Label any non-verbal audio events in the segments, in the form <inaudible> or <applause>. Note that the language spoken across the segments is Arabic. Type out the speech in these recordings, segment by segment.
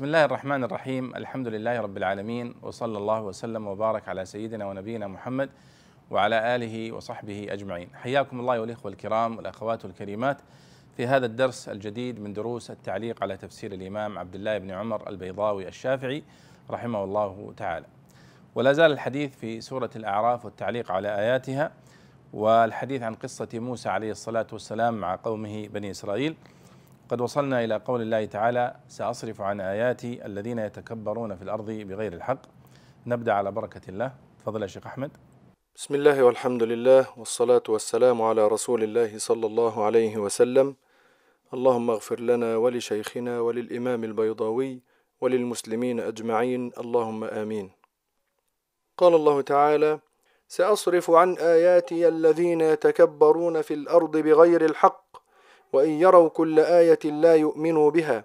بسم الله الرحمن الرحيم. الحمد لله رب العالمين وصلى الله وسلم وبارك على سيدنا ونبينا محمد وعلى آله وصحبه أجمعين. حياكم الله والاخوه الكرام والأخوات الكريمات في هذا الدرس الجديد من دروس التعليق على تفسير الإمام عبد الله بن عمر البيضاوي الشافعي رحمه الله تعالى. ولا زال الحديث في سورة الأعراف والتعليق على آياتها والحديث عن قصة موسى عليه الصلاة والسلام مع قومه بني إسرائيل. قد وصلنا إلى قول الله تعالى سأصرف عن آياتي الذين يتكبرون في الأرض بغير الحق. نبدأ على بركة الله. تفضل يا شيخ أحمد. بسم الله والحمد لله والصلاة والسلام على رسول الله صلى الله عليه وسلم. اللهم اغفر لنا ولشيخنا وللإمام البيضاوي وللمسلمين أجمعين. اللهم آمين. قال الله تعالى سأصرف عن آياتي الذين يتكبرون في الأرض بغير الحق. وإن يروا كل آية لا يؤمنوا بها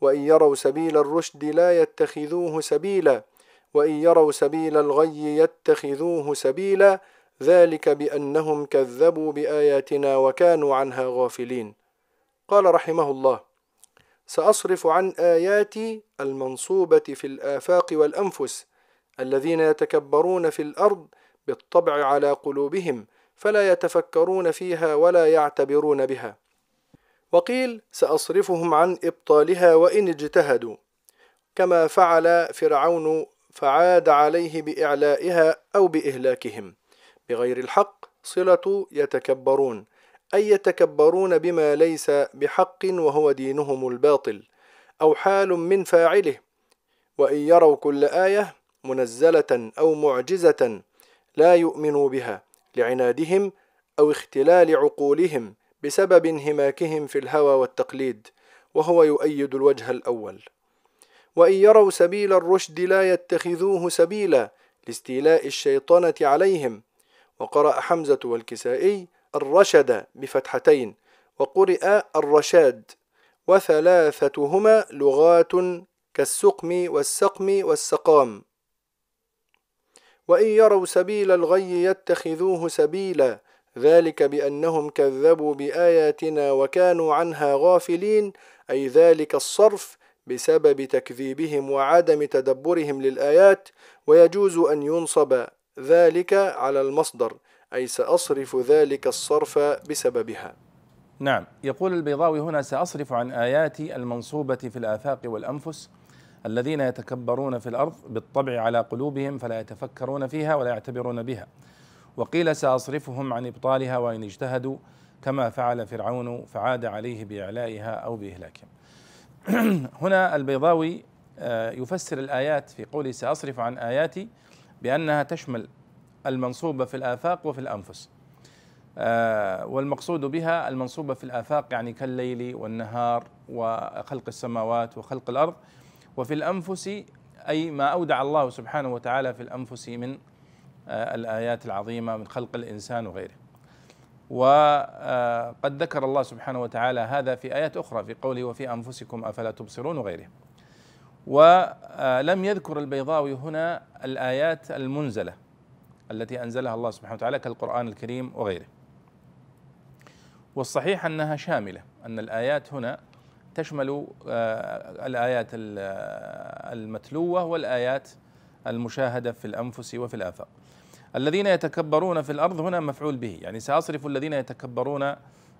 وإن يروا سبيل الرشد لا يتخذوه سبيلا وإن يروا سبيل الغي يتخذوه سبيلا ذلك بأنهم كذبوا بآياتنا وكانوا عنها غافلين. قال رحمه الله سأصرف عن آياتي المنصوبة في الآفاق والأنفس الذين يتكبرون في الأرض بالطبع على قلوبهم فلا يتفكرون فيها ولا يعتبرون بها. وقيل سأصرفهم عن إبطالها وإن اجتهدوا. كما فعل فرعون فعاد عليه بإعلائها أو بإهلاكهم. بغير الحق صلة يتكبرون أي يتكبرون بما ليس بحق وهو دينهم الباطل أو حال من فاعله. وإن يروا كل آية منزلة أو معجزة لا يؤمنوا بها لعنادهم أو اختلال عقولهم. بسبب انهماكهم في الهوى والتقليد وهو يؤيد الوجه الأول. وإن يروا سبيل الرشد لا يتخذوه سبيلا لاستيلاء الشيطنة عليهم. وقرأ حمزة والكسائي الرشد بفتحتين وقرئ الرشاد وثلاثتهما لغات كالسقم والسقم والسقام. وإن يروا سبيل الغي يتخذوه سبيلا ذلك بأنهم كذبوا بآياتنا وكانوا عنها غافلين أي ذلك الصرف بسبب تكذيبهم وعدم تدبرهم للآيات ويجوز أن ينصب ذلك على المصدر أي سأصرف ذلك الصرف بسببها. نعم. يقول البيضاوي هنا سأصرف عن آياتي المنصوبة في الآفاق والأنفس الذين يتكبرون في الأرض بالطبع على قلوبهم فلا يتفكرون فيها ولا يعتبرون بها. وقيل سأصرفهم عن إبطالها وإن اجتهدوا كما فعل فرعون فعاد عليه بإعلائها أو بإهلاكهم. <clears throat> هنا البيضاوي آه، يفسر الآيات في قوله سأصرف عن آياتي بأنها تشمل المنصوبة في الآفاق وفي الأنفس. آه، والمقصود بها المنصوبة في الآفاق يعني كالليل والنهار وخلق السماوات وخلق الأرض. وفي الأنفس أي ما أودع الله سبحانه وتعالى في الأنفس من الآيات العظيمة من خلق الإنسان وغيره. وقد ذكر الله سبحانه وتعالى هذا في آيات أخرى في قوله وفي أنفسكم أفلا تبصرون وغيره. ولم يذكر البيضاوي هنا الآيات المنزلة التي أنزلها الله سبحانه وتعالى كالقرآن الكريم وغيره. والصحيح أنها شاملة أن الآيات هنا تشمل آه، الآيات المتلوة والآيات المشاهدة في الأنفس وفي الآفاق الذين يتكبرون في الأرض هنا مفعول به يعني ساصرف الذين يتكبرون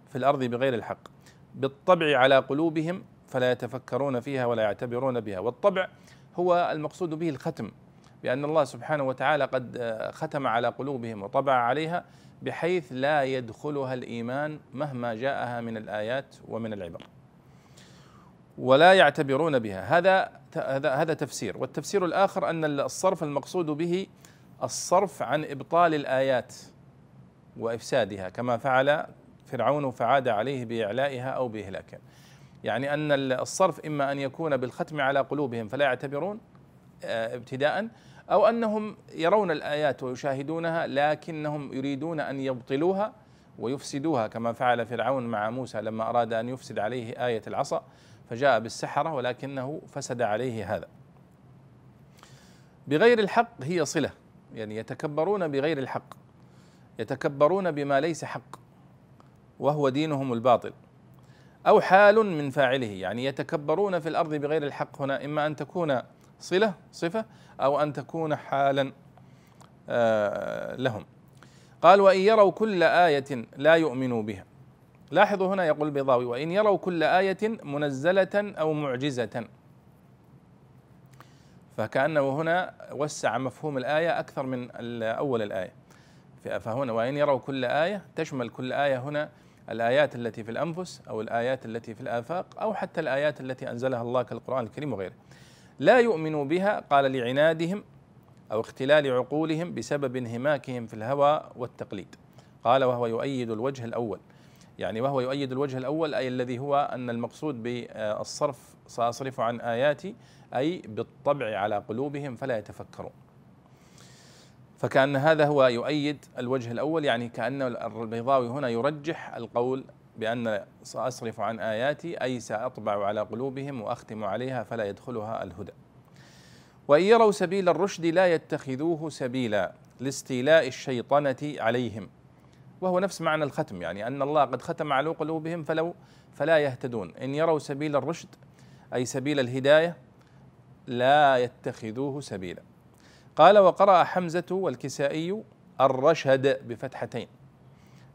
في الأرض بغير الحق. بالطبع على قلوبهم فلا يتفكرون فيها ولا يعتبرون بها. والطبع هو المقصود به الختم بأن الله سبحانه وتعالى قد ختم على قلوبهم وطبع عليها بحيث لا يدخلها الإيمان مهما جاءها من الآيات ومن العبر. ولا يعتبرون بها. هذا هذا تفسير. والتفسير الآخر أن الصرف المقصود به الصرف عن إبطال الآيات وإفسادها كما فعل فرعون فعاد عليه بإعلائها أو باهلاكها يعني أن الصرف إما أن يكون بالختم على قلوبهم فلا يعتبرون آه، ابتداء أو أنهم يرون الآيات ويشاهدونها لكنهم يريدون أن يبطلوها ويفسدوها كما فعل فرعون مع موسى لما أراد أن يفسد عليه آية العصا فجاء بالسحرة ولكنه فسد عليه هذا. بغير الحق هي صلة. يعني يتكبرون بغير الحق يتكبرون بما ليس حق وهو دينهم الباطل أو حال من فاعله. يعني يتكبرون في الأرض بغير الحق هنا إما أن تكون صلة صفة أو أن تكون حالا آه، لهم. قال وإن يروا كل آية لا يؤمنوا بها. لاحظوا هنا يقول البيضاوي وإن يروا كل آية منزلة أو معجزة. فكأنه هنا وسع مفهوم الآية أكثر من أول الآية. فهنا وإن يروا كل آية تشمل كل آية هنا الآيات التي في الأنفس أو الآيات التي في الآفاق أو حتى الآيات التي أنزلها الله كالقرآن الكريم وغيره. لا يؤمنوا بها قال لعنادهم أو اختلال عقولهم بسبب انهماكهم في الهوى والتقليد. قال وهو يؤيد الوجه الأول. يعني وهو يؤيد الوجه الأول أي الذي هو أن المقصود بالصرف سأصرف عن آياتي أي بالطبع على قلوبهم فلا يتفكرون. فكأن هذا هو يؤيد الوجه الأول يعني كأن البيضاوي هنا يرجح القول بأن سأصرف عن آياتي أي سأطبع على قلوبهم وأختم عليها فلا يدخلها الهدى. وإن يروا سبيل الرشد لا يتخذوه سبيلا لاستيلاء الشيطنة عليهم. وهو نفس معنى الختم يعني أن الله قد ختم على قلوبهم فلو فلا يهتدون. إن يروا سبيل الرشد أي سبيل الهداية لا يتخذوه سبيلا. قال وقرأ حمزة والكسائي الرشد بفتحتين.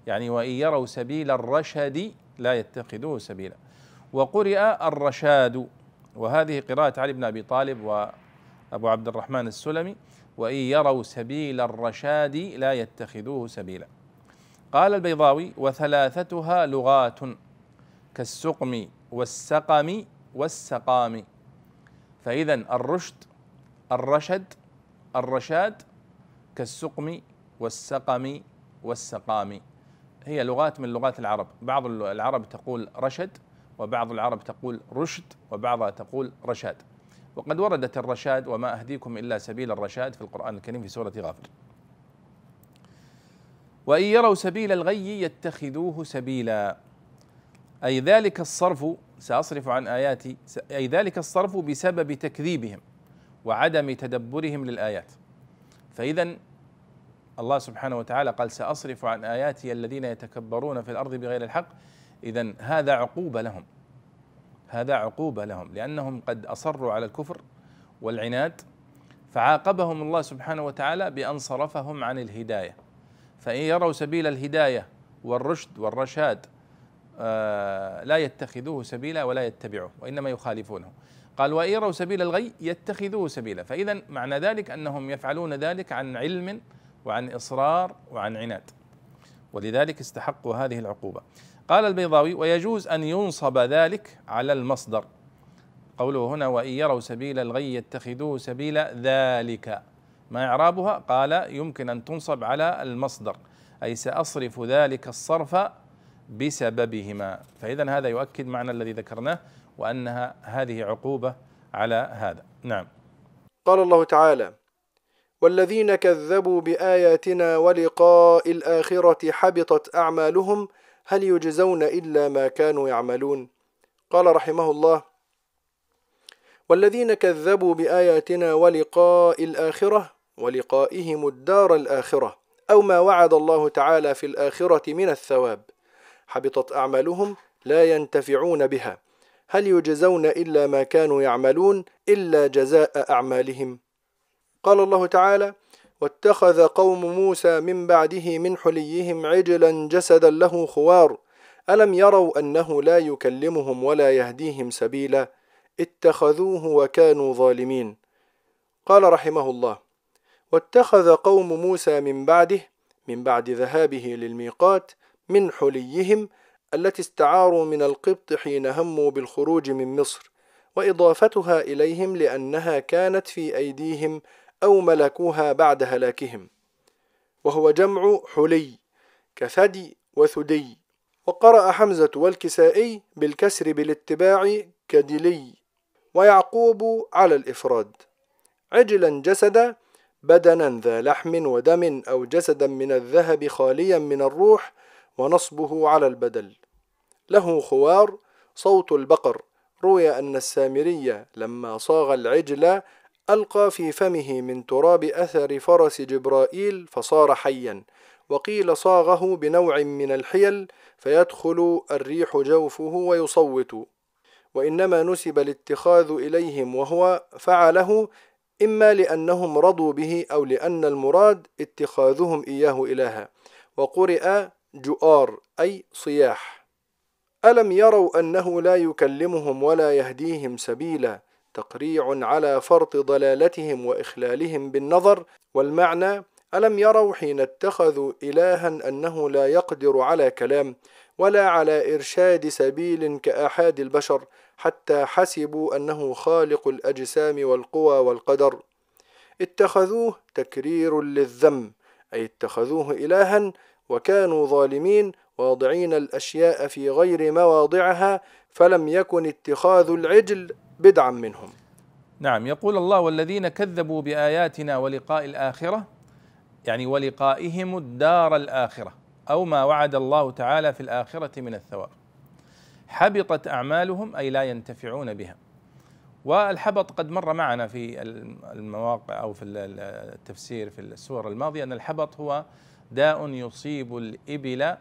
يعني وإن يروا سبيل الرشد لا يتخذوه سبيلا. وقرئ الرشاد وهذه قراءة علي بن أبي طالب وأبو عبد الرحمن السلمي وإن يروا سبيل الرشاد لا يتخذوه سبيلا. قال البيضاوي وثلاثتها لغات كالسقم والسقم والسقام. فإذا الرشد الرشد الرشاد كالسقم والسقم والسقام. هي لغات من لغات العرب. بعض العرب تقول رشد وبعض العرب تقول رشد وبعضها تقول رشاد. وقد وردت الرشاد وما أهديكم إلا سبيل الرشاد في القرآن الكريم في سورة غافر. وإن يروا سبيل الغي يتخذوه سبيلا. أي ذلك الصرف سأصرف عن آياتي أي ذلك الصرف بسبب تكذيبهم وعدم تدبرهم للآيات. فإذا الله سبحانه وتعالى قال سأصرف عن آياتي الذين يتكبرون في الأرض بغير الحق. إذا هذا عقوبة لهم. هذا عقوبة لهم لأنهم قد أصروا على الكفر والعناد فعاقبهم الله سبحانه وتعالى بأن صرفهم عن الهداية. فإن يروا سبيل الهداية والرشد والرشاد آه، لا يتخذوه سبيلا ولا يتبعوه وإنما يخالفونه. قال وإن يروا سبيل الغي يتخذوه سبيلا. فإذا معنى ذلك أنهم يفعلون ذلك عن علم وعن إصرار وعن عناد. ولذلك استحقوا هذه العقوبة. قال البيضاوي ويجوز أن ينصب ذلك على المصدر. قوله هنا وإن يروا سبيل الغي يتخذوه سبيلا ذلك ما إعرابها؟ قال يمكن أن تنصب على المصدر أي سأصرف ذلك الصرف بسببهما. فإذا هذا يؤكد معنى الذي ذكرناه وأنها هذه عقوبة على هذا. نعم. قال الله تعالى والذين كذبوا بآياتنا ولقاء الآخرة حبطت أعمالهم هل يجزون إلا ما كانوا يعملون؟ قال رحمه الله والذين كذبوا بآياتنا ولقاء الآخرة ولقائهم الدار الآخرة أو ما وعد الله تعالى في الآخرة من الثواب. حبطت أعمالهم لا ينتفعون بها. هل يجزون إلا ما كانوا يعملون إلا جزاء أعمالهم؟ قال الله تعالى واتخذ قوم موسى من بعده من حليهم عجلا جسدا له خوار. ألم يروا أنه لا يكلمهم ولا يهديهم سبيلا؟ اتخذوه وكانوا ظالمين. قال رحمه الله واتخذ قوم موسى من بعده من بعد ذهابه للميقات من حليهم التي استعاروا من القبط حين هموا بالخروج من مصر وإضافتها إليهم لأنها كانت في أيديهم أو ملكوها بعد هلاكهم. وهو جمع حلي كثدي وثدي وقرأ حمزة والكسائي بالكسر بالاتباع كدلي ويعقوب على الإفراد. عجلا جسدا بدنا ذا لحم ودم أو جسدا من الذهب خاليا من الروح ونصبه على البدل. له خوار صوت البقر. روي أن السامري لما صاغ العجل ألقى في فمه من تراب أثر فرس جبرائيل فصار حيا. وقيل صاغه بنوع من الحيل فيدخل الريح جوفه ويصوت. وإنما نسب الاتخاذ إليهم وهو فعله إما لأنهم رضوا به أو لأن المراد اتخاذهم إياه إلها وقرئ جؤار أي صياح. ألم يروا أنه لا يكلمهم ولا يهديهم سبيلا؟ تقريع على فرط ضلالتهم وإخلالهم بالنظر والمعنى. ألم يروا حين اتخذوا إلها أنه لا يقدر على كلام ولا على إرشاد سبيل كآحاد البشر؟ حتى حسبوا أنه خالق الأجسام والقوى والقدر. اتخذوه تكرير للذم أي اتخذوه إلها وكانوا ظالمين واضعين الأشياء في غير مواضعها فلم يكن اتخاذ العجل بدعا منهم. نعم يقول الله والذين كذبوا بآياتنا ولقاء الآخرة يعني ولقائهم الدار الآخرة أو ما وعد الله تعالى في الآخرة من الثواب. حبطت أعمالهم أي لا ينتفعون بها. والحبط قد مر معنا في المواقع أو في التفسير في السور الماضية أن الحبط هو داء يصيب الإبل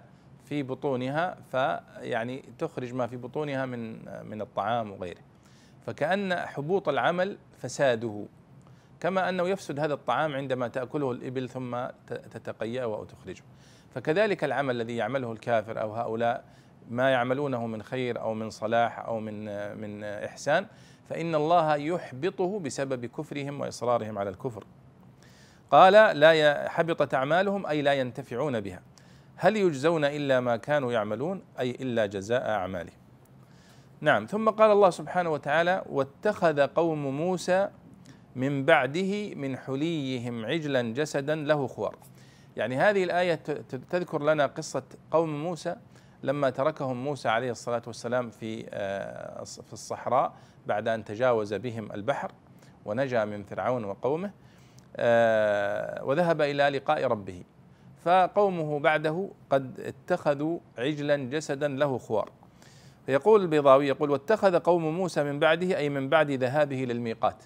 في بطونها فيعني تخرج ما في بطونها من من الطعام وغيره. فكأن حبوط العمل فساده كما أنه يفسد هذا الطعام عندما تأكله الإبل ثم تتقيأه أو تخرجه فكذلك العمل الذي يعمله الكافر أو هؤلاء ما يعملونه من خير أو من صلاح أو من من إحسان فإن الله يحبطه بسبب كفرهم وإصرارهم على الكفر. قال لا حبطت أعمالهم أي لا ينتفعون بها. هل يجزون إلا ما كانوا يعملون أي إلا جزاء أعمالهم؟ نعم. ثم قال الله سبحانه وتعالى واتخذ قوم موسى من بعده من حليهم عجلا جسدا له خوار. يعني هذه الآية تذكر لنا قصة قوم موسى لما تركهم موسى عليه الصلاة والسلام في آه، في الصحراء بعد أن تجاوز بهم البحر ونجا من فرعون وقومه آه، وذهب إلى لقاء ربه. فقومه بعده قد اتخذوا عجلا جسدا له خوار. فيقول البيضاوي يقول واتخذ قوم موسى من بعده أي من بعد ذهابه للميقات.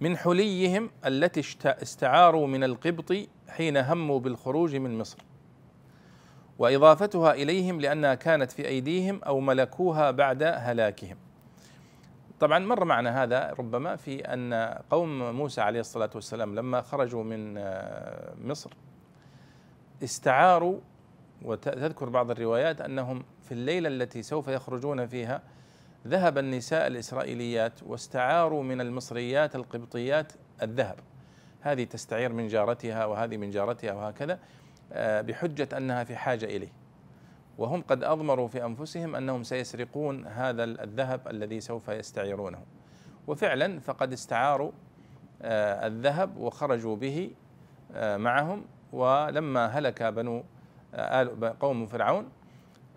من حليهم التي استعاروا من القبط حين هموا بالخروج من مصر. وإضافتها إليهم لأنها كانت في أيديهم أو ملكوها بعد هلاكهم. طبعا مر معنا هذا ربما في أن قوم موسى عليه الصلاة والسلام لما خرجوا من آه، مصر استعاروا وتذكر بعض الروايات أنهم في الليلة التي سوف يخرجون فيها ذهب النساء الإسرائيليات واستعاروا من المصريات القبطيات الذهب. هذه تستعير من جارتها وهذه من جارتها وهكذا. آه، بحجة أنها في حاجة اليه وهم قد أضمروا في أنفسهم أنهم سيسرقون هذا الذهب الذي سوف يستعيرونه. وفعلا فقد استعاروا آه، الذهب وخرجوا به آه، معهم. ولما هلك بنو قوم فرعون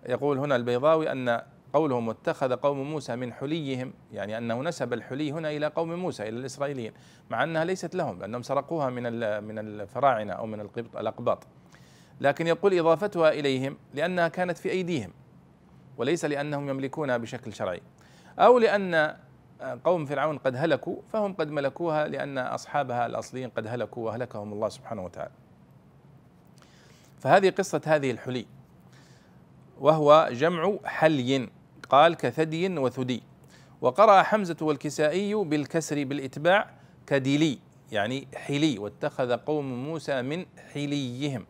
يقول هنا البيضاوي أن قولهم واتخذ قوم موسى من حليهم يعني أنه نسب الحلي هنا إلى قوم موسى إلى الإسرائيليين مع أنها ليست لهم لأنهم سرقوها من من الفراعنة أو من القبط الأقباط. لكن يقول إضافتها إليهم لأنها كانت في أيديهم وليس لأنهم يملكونها بشكل شرعي. أو لأن قوم فرعون قد هلكوا فهم قد ملكوها لأن أصحابها الأصليين قد هلكوا واهلكهم الله سبحانه وتعالى. فهذه قصة هذه الحلي وهو جمع حلي قال كثدي وثدي. وقرأ حمزة والكسائي بالكسر بالإتباع كدلي يعني حلي واتخذ قوم موسى من حليهم.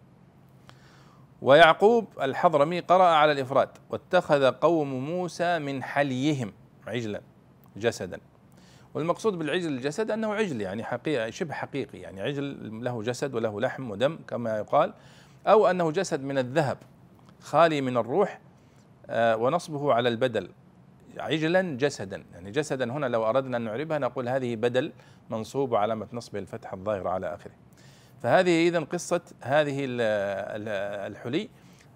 ويعقوب الحضرمي قرأ على الإفراد واتخذ قوم موسى من حليهم عجلا جسدا. والمقصود بالعجل الجسد أنه عجل يعني حقيقي شبه حقيقي يعني عجل له جسد وله لحم ودم كما يقال أو أنه جسد من الذهب خالي من الروح آه، ونصبه على البدل عجلا جسدا. يعني جسدا هنا لو أردنا أن نعربها نقول هذه بدل منصوب وعلامة نصبه الفتح الظاهرة على آخره. فهذه إذا قصة هذه الحلي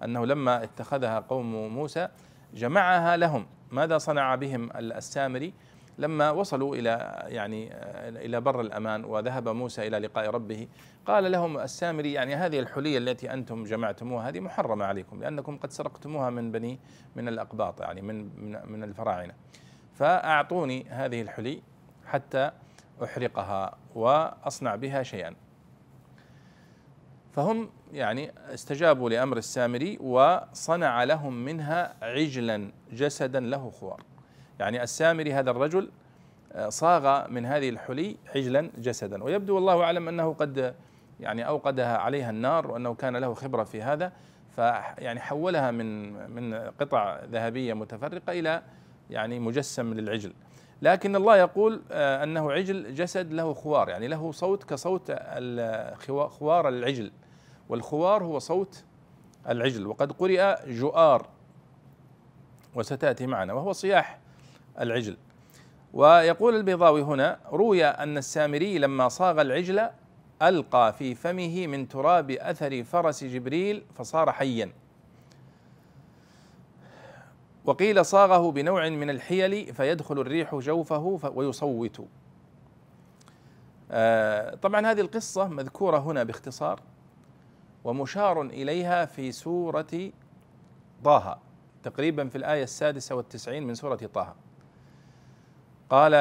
أنه لما اتخذها قوم موسى جمعها لهم. ماذا صنع بهم السامري؟ لما وصلوا إلى يعني إلى بر الأمان وذهب موسى إلى لقاء ربه قال لهم السامري يعني هذه الحليه التي أنتم جمعتموها هذه محرمة عليكم لأنكم قد سرقتموها من بني من الأقباط يعني من من, الفراعنة. فأعطوني هذه الحلي حتى أحرقها وأصنع بها شيئا. فهم يعني استجابوا لأمر السامري وصنع لهم منها عجلا جسدا له خوار يعني السامري هذا الرجل آه، صاغ من هذه الحلي عجلا جسدا. ويبدو والله أعلم أنه قد يعني أوقدها عليها النار وأنه كان له خبرة في هذا. فيعني حولها من من قطع ذهبية متفرقة إلى يعني مجسم للعجل. لكن الله يقول آه، أنه عجل جسد له خوار. يعني له صوت كصوت خوار العجل. والخوار هو صوت العجل. وقد قرئ جؤار وستأتي معنا وهو صياح العجل. ويقول البيضاوي هنا روي أن السامري لما صاغ العجل ألقى في فمه من تراب أثر فرس جبريل فصار حيا. وقيل صاغه بنوع من الحيل فيدخل الريح جوفه ويصوت. آه، طبعا هذه القصة مذكورة هنا باختصار. ومشار إليها في سورة طه تقريبا في الآية السادسة والتسعين من سورة طه. قال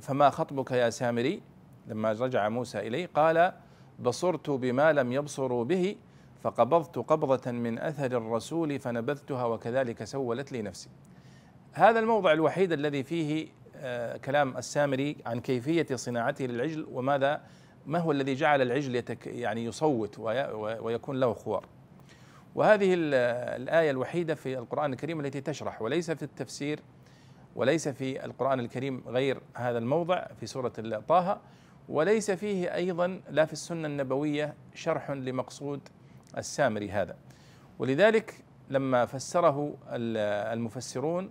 فما خطبك يا سامري؟ لما رجع موسى إليه قال بصرت بما لم يبصروا به فقبضت قبضة من أثر الرسول فنبذتها وكذلك سولت لي نفسي. هذا الموضع الوحيد الذي فيه آه، كلام السامري عن كيفية صناعته للعجل وماذا ما هو الذي جعل العجل يتك يعني يصوت ويكون له خوار وهذه الآية الوحيدة في القرآن الكريم التي تشرح وليس في التفسير وليس في القرآن الكريم غير هذا الموضع في سورة طه وليس فيه أيضا لا في السنة النبوية شرح لمقصود السامري هذا. ولذلك لما فسره المفسرون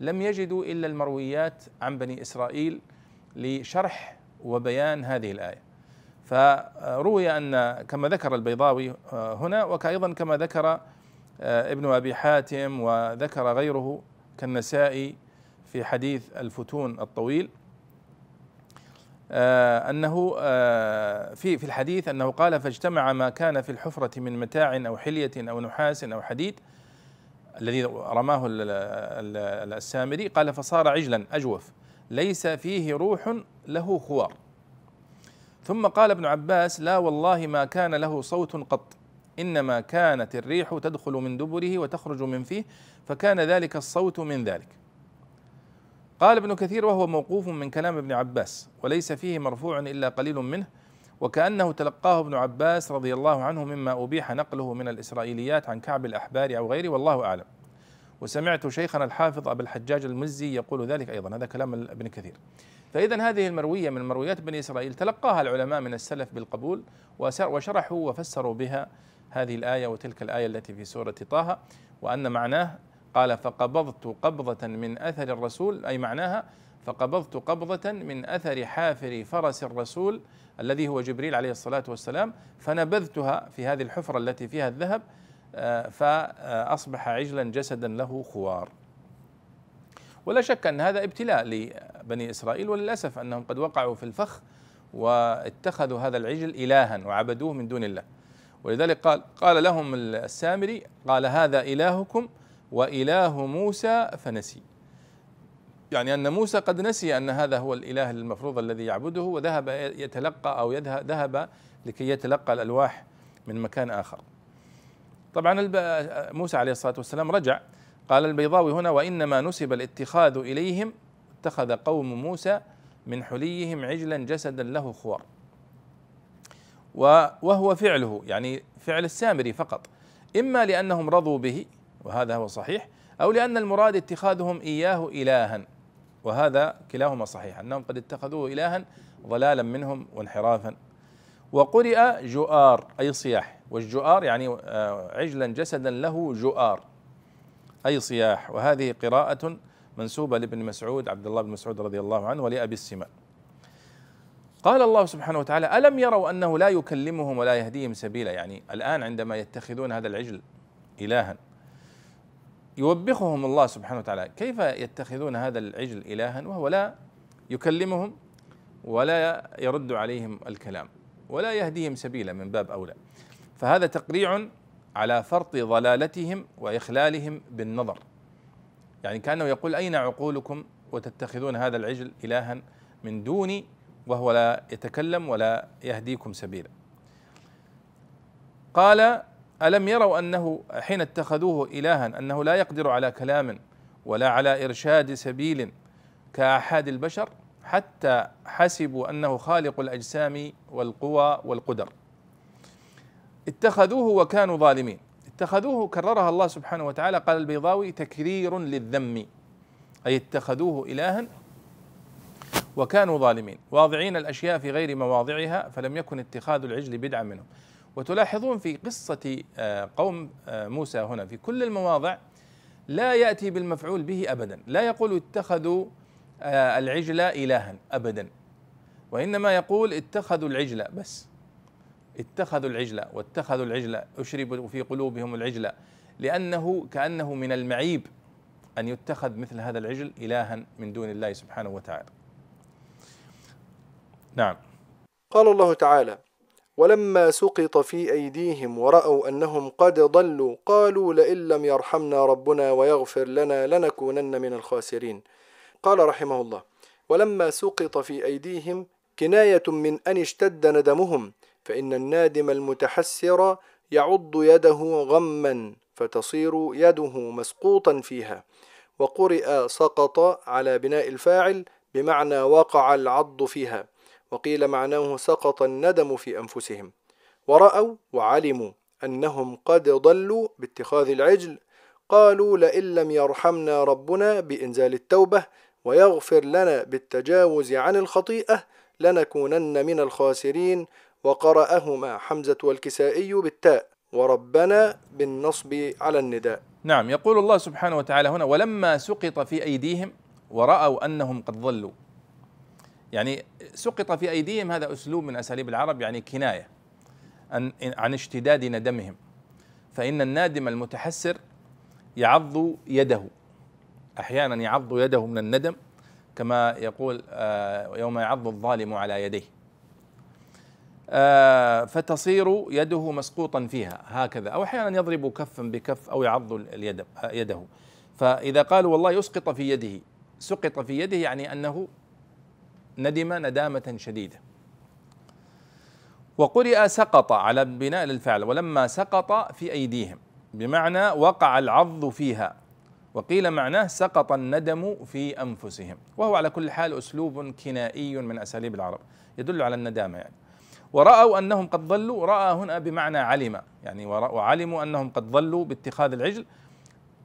لم يجدوا إلا المرويات عن بني إسرائيل لشرح وبيان هذه الآية. فروي أن كما ذكر البيضاوي آه، هنا وكايضا كما ذكر آه، ابن أبي حاتم وذكر غيره كالنسائي في حديث الفتون الطويل آه، آه، في في الحديث أنه قال فاجتمع ما كان في الحفرة من متاع أو حلية أو نحاس أو حديد الذي رماه السامري قال فصار عجلا أجوف ليس فيه روح له خوار ثم قال ابن عباس لا والله ما كان له صوت قط إنما كانت الريح تدخل من دبره وتخرج من فيه فكان ذلك الصوت من ذلك قال ابن كثير وهو موقوف من كلام ابن عباس وليس فيه مرفوع إلا قليل منه وكأنه تلقاه ابن عباس رضي الله عنه مما أبيح نقله من الإسرائيليات عن كعب الأحبار أو غيره والله أعلم. وسمعت شيخنا الحافظ ابا الحجاج المزي يقول ذلك أيضا هذا كلام ابن كثير. فإذا هذه المروية من مرويات بني إسرائيل تلقاها العلماء من السلف بالقبول وشرحوا وفسروا بها هذه الآية وتلك الآية التي في سورة طه وأن معناه قال فقبضت قبضة من أثر الرسول أي معناها فقبضت قبضة من أثر حافر فرس الرسول الذي هو جبريل عليه الصلاة والسلام فنبذتها في هذه الحفرة التي فيها الذهب آه، فأصبح عجلا جسدا له خوار ولا شك أن هذا ابتلاء لبني إسرائيل وللأسف أنهم قد وقعوا في الفخ واتخذوا هذا العجل إلها وعبدوه من دون الله. ولذلك قال قال لهم السامري قال هذا إلهكم وإله موسى فنسي. يعني أن موسى قد نسي أن هذا هو الإله المفروض الذي يعبده وذهب يتلقى أو ذهب لكي يتلقى الألواح من مكان آخر. طبعا موسى عليه الصلاة والسلام رجع قال البيضاوي هنا وإنما نسب الاتخاذ إليهم اتخذ قوم موسى من حليهم عجلا جسدا له خوار. وهو فعله يعني فعل السامري فقط. إما لأنهم رضوا به وهذا هو صحيح أو لأن المراد اتخاذهم إياه إلها وهذا كلاهما صحيح أنهم قد اتخذوه إلها ضلالا منهم وانحرافا. وقرئ جؤار أي صياح والجؤار يعني آه، عجلا جسدا له جؤار. أي صياح. وهذه قراءة منسوبة لابن مسعود عبد الله بن مسعود رضي الله عنه ولأبي السماء. قال الله سبحانه وتعالى ألم يروا أنه لا يكلمهم ولا يهديهم سبيلا؟ يعني الآن عندما يتخذون هذا العجل إلها يوبخهم الله سبحانه وتعالى كيف يتخذون هذا العجل إلها وهو لا يكلمهم ولا يرد عليهم الكلام ولا يهديهم سبيلا من باب أولى؟ فهذا تقريع على فرط ضلالتهم وإخلالهم بالنظر. يعني كأنه يقول أين عقولكم وتتخذون هذا العجل إلها من دوني وهو لا يتكلم ولا يهديكم سبيلا. قال ألم يروا أنه حين اتخذوه إلها أنه لا يقدر على كلام ولا على إرشاد سبيل كأحد البشر حتى حسبوا أنه خالق الأجسام والقوى والقدر. اتخذوه وكانوا ظالمين. اتخذوه كررها الله سبحانه وتعالى قال البيضاوي تكرير للذم. أي اتخذوه إلها وكانوا ظالمين. واضعين الأشياء في غير مواضعها فلم يكن اتخاذ العجل بدعا منهم. وتلاحظون في قصة آه، قوم آه، موسى هنا في كل المواضع لا يأتي بالمفعول به أبدا. لا يقول اتخذوا آه، العجل إلها أبدا. وإنما يقول اتخذوا العجل بس. اتخذوا العجل واتخذوا العجل أشربوا في قلوبهم العجل لأنه كأنه من المعيب أن يتخذ مثل هذا العجل إلها من دون الله سبحانه وتعالى. نعم. قال الله تعالى ولما سقط في أيديهم ورأوا أنهم قد ضلوا قالوا لئن لم يرحمنا ربنا ويغفر لنا لنكونن من الخاسرين. قال رحمه الله ولما سقط في أيديهم كناية من أن اشتد ندمهم فإن النادم المتحسر يعض يده غما فتصير يده مسقوطا فيها. وقرئ سقط على بناء الفاعل بمعنى وقع العض فيها. وقيل معناه سقط الندم في أنفسهم. ورأوا وعلموا أنهم قد ضلوا باتخاذ العجل. قالوا لئن لم يرحمنا ربنا بإنزال التوبة ويغفر لنا بالتجاوز عن الخطيئة لنكونن من الخاسرين. وقرأهما حمزة والكسائي بالتاء وربنا بالنصب على النداء. نعم يقول الله سبحانه وتعالى هنا ولما سقط في أيديهم ورأوا أنهم قد ضلوا يعني سقط في أيديهم هذا أسلوب من أساليب العرب يعني كناية عن, عن اشتداد ندمهم. فإن النادم المتحسر يعض يده. أحيانا يعض يده من الندم كما يقول آه، يوم يعض الظالم على يديه. فتصير يده مسقوطا فيها هكذا أو أحيانا يضرب كفا بكف أو يعض اليد يده. فإذا قالوا والله يسقط في يده سقط في يده يعني أنه ندم ندامة شديدة. وقرئ سقط على بناء للفعل ولما سقط في أيديهم بمعنى وقع العض فيها وقيل معناه سقط الندم في أنفسهم. وهو على كل حال أسلوب كنائي من أساليب العرب يدل على الندامة يعني. ورأوا أنهم قد ضلوا رأى هنا بمعنى علم. يعني وعلموا أنهم قد ضلوا باتخاذ العجل.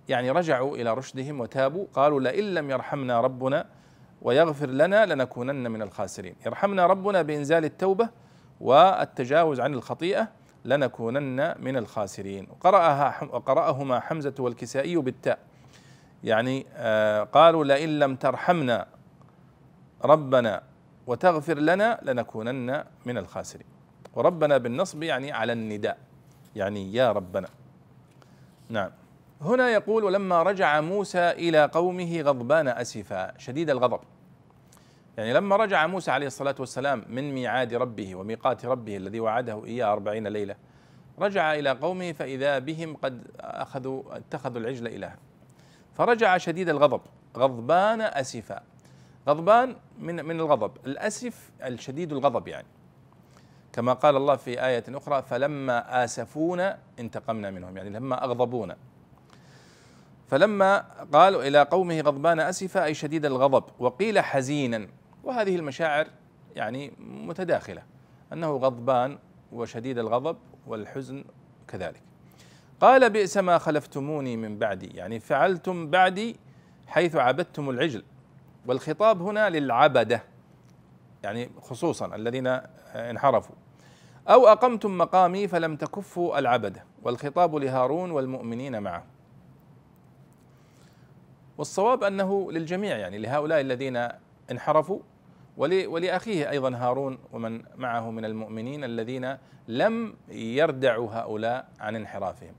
يعني رجعوا إلى رشدهم وتابوا قالوا لئن لم يرحمنا ربنا ويغفر لنا لنكونن من الخاسرين. يرحمنا ربنا بإنزال التوبة والتجاوز عن الخطيئة لنكونن من الخاسرين. وقرأها وقرأهما حمزة والكسائي بالتاء. يعني آه قالوا لئن لم ترحمنا ربنا وتغفر لنا لنكونن من الخاسرين. وربنا بالنصب يعني على النداء. يعني يا ربنا. نعم. هنا يقول ولما رجع موسى إلى قومه غضبان أسفا شديد الغضب. يعني لما رجع موسى عليه الصلاة والسلام من ميعاد ربه وميقات ربه الذي وعده إياه أربعين ليلة رجع إلى قومه فإذا بهم قد أخذوا اتخذوا العجل إلها. فرجع شديد الغضب غضبان أسفا. غضبان من من الغضب الأسف الشديد الغضب يعني. كما قال الله في آية أخرى فلما آسفونا انتقمنا منهم يعني لما أغضبونا. فلما قالوا إلى قومه غضبان أسفا أي شديد الغضب وقيل حزينا وهذه المشاعر يعني متداخلة أنه غضبان وشديد الغضب والحزن كذلك. قال بئس ما خلفتموني من بعدي. يعني فعلتم بعدي حيث عبدتم العجل. والخطاب هنا للعبدة يعني خصوصا الذين انحرفوا. أو أقمتم مقامي فلم تكفوا العبدة والخطاب لهارون والمؤمنين معه. والصواب أنه للجميع يعني لهؤلاء الذين انحرفوا ولأخيه أيضا هارون ومن معه من المؤمنين الذين لم يردعوا هؤلاء عن انحرافهم.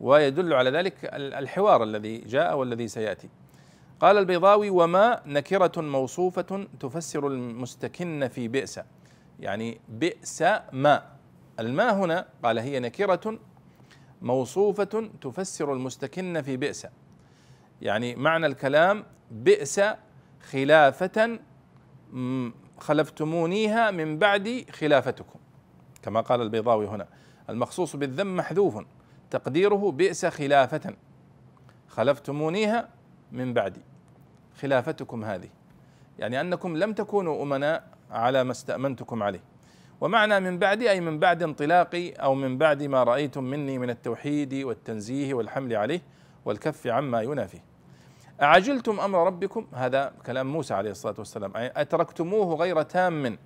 ويدل على ذلك الحوار الذي جاء والذي سيأتي. قال البيضاوي وما نكرة موصوفة تفسر المستكن في بئس. يعني بئس ما. الماء هنا قال هي نكرة موصوفة تفسر المستكن في بئس. يعني معنى الكلام بئس خلافة خلفتمونيها من بعد خلافتكم كما قال البيضاوي هنا. المخصوص بالذم محذوف تقديره بئس خلافة خلفتمونيها من بعدي خلافتكم هذه. يعني أنكم لم تكونوا أمناء على ما استأمنتكم عليه. ومعنى من بعد أي من بعد انطلاقي أو من بعد ما رأيتم مني من التوحيد والتنزيه والحمل عليه والكف عما ينافيه أعجلتم أمر ربكم؟ هذا كلام موسى عليه الصلاة والسلام. أتركتموه غير تام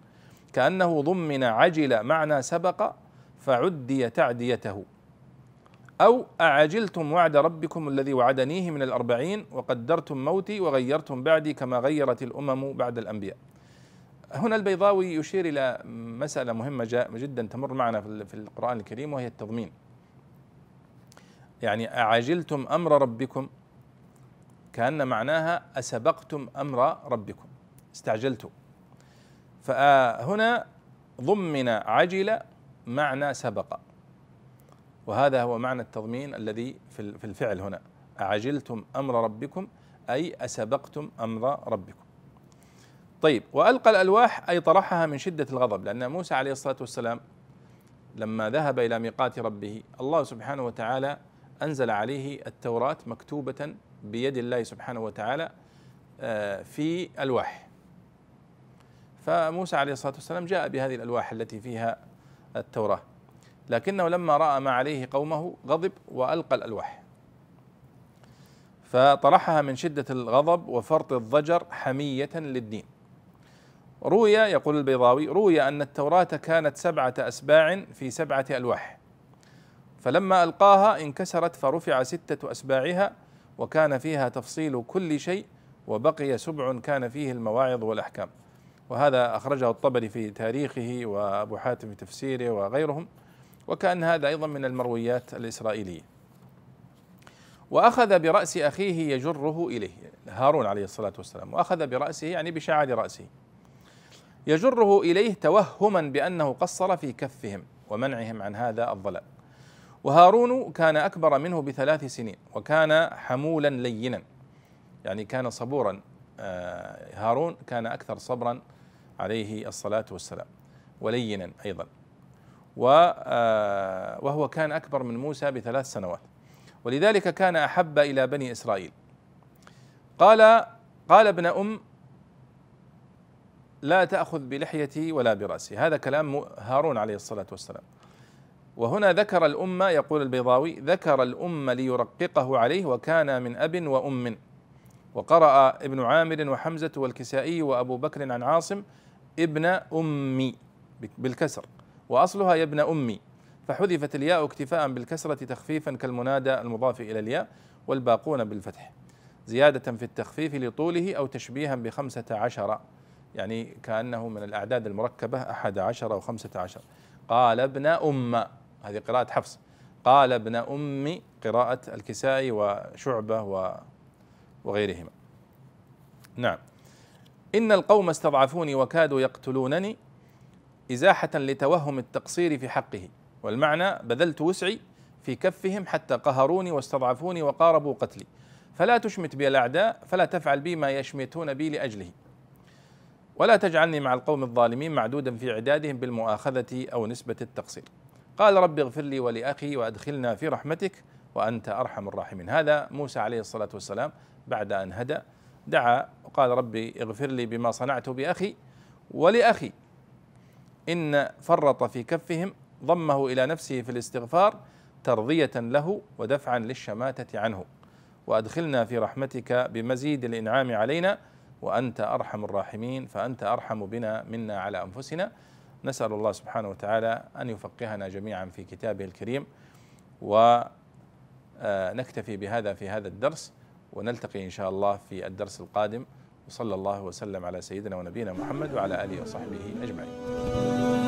كأنه ضمن عجل معنى سبق فعدي تعديته. أو أعجلتم وعد ربكم الذي وعدنيه من الأربعين وقدرتم موتي وغيرتم بعدي كما غيرت الأمم بعد الأنبياء. هنا البيضاوي يشير إلى مسألة مهمة جدا تمر معنا في القرآن الكريم وهي التضمين. يعني أعجلتم أمر ربكم كأن معناها أسبقتم أمر ربكم. استعجلتم. فهنا ضمن عجل معنى سبق. وهذا هو معنى التضمين الذي في الفعل هنا. أعجلتم أمر ربكم أي أسبقتم أمر ربكم. طيب وألقى الألواح أي طرحها من شدة الغضب لأن موسى عليه الصلاة والسلام لما ذهب إلى ميقات ربه الله سبحانه وتعالى أنزل عليه التوراة مكتوبة بيد الله سبحانه وتعالى آه، في ألواح. فموسى عليه الصلاة والسلام جاء بهذه الألواح التي فيها التوراة. لكنه لما رأى ما عليه قومه غضب وألقى الألواح. فطرحها من شدة الغضب وفرط الضجر حمية للدين. روي يقول البيضاوي روي أن التوراة كانت سبعة أسباع في سبعة ألواح. فلما ألقاها انكسرت فرفع ستة أسباعها وكان فيها تفصيل كل شيء وبقي سبع كان فيه المواعظ والأحكام. وهذا أخرجه الطبري في تاريخه وأبو حاتم في تفسيره وغيرهم. وكأن هذا أيضا من المرويات الإسرائيلية. وأخذ برأس أخيه يجره إليه هارون عليه الصلاة والسلام. وأخذ برأسه يعني بشعر رأسه. يجره إليه توهما بأنه قصر في كفهم ومنعهم عن هذا الضلال. وهارون كان أكبر منه بثلاث سنين وكان حمولا لينا. يعني كان صبورا آه، هارون كان أكثر صبرا عليه الصلاة والسلام ولينا أيضا. وهو كان أكبر من موسى بثلاث سنوات. ولذلك كان أحب إلى بني إسرائيل. قال قال ابن أم لا تأخذ بلحيتي ولا برأسي. هذا كلام هارون عليه الصلاة والسلام. وهنا ذكر الأمة يقول البيضاوي ذكر الأمة ليرققه عليه وكان من أب وأم. وقرأ ابن عامر وحمزة والكسائي وأبو بكر عن عاصم ابن أمي بالكسر. وأصلها يا ابن أمي. فحذفت الياء اكتفاء بالكسرة تخفيفا كالمنادى المضاف إلى الياء والباقون بالفتح. زيادة في التخفيف لطوله أو تشبيها بخمسة عشر يعني كأنه من الأعداد المركبة أحد عشر أو خمسة عشر. قال ابن أم هذه قراءة حفص. قال ابن أم قراءة الكسائي وشعبة وغيرهما. نعم. إن القوم استضعفوني وكادوا يقتلونني إزاحة لتوهم التقصير في حقه والمعنى بذلت وسعي في كفهم حتى قهروني واستضعفوني وقاربوا قتلي. فلا تشمت بي الأعداء فلا تفعل بي ما يشمتون بي لأجله. ولا تجعلني مع القوم الظالمين معدودا في عدادهم بالمؤاخذة أو نسبة التقصير. قال رب اغفر لي ولأخي وأدخلنا في رحمتك وأنت أرحم الراحمين. هذا موسى عليه الصلاة والسلام بعد أن هدى دعا وقال ربي اغفر لي بما صنعت بأخي ولأخي. إن فرط في كفهم ضمه إلى نفسه في الاستغفار ترضية له ودفعا للشماتة عنه. وأدخلنا في رحمتك بمزيد الإنعام علينا وأنت أرحم الراحمين فأنت أرحم بنا منا على أنفسنا. نسأل الله سبحانه وتعالى أن يفقهنا جميعا في كتابه الكريم ونكتفي بهذا في هذا الدرس ونلتقي إن شاء الله في الدرس القادم. وصلى الله وسلم على سيدنا ونبينا محمد وعلى آله وصحبه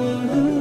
اجمعين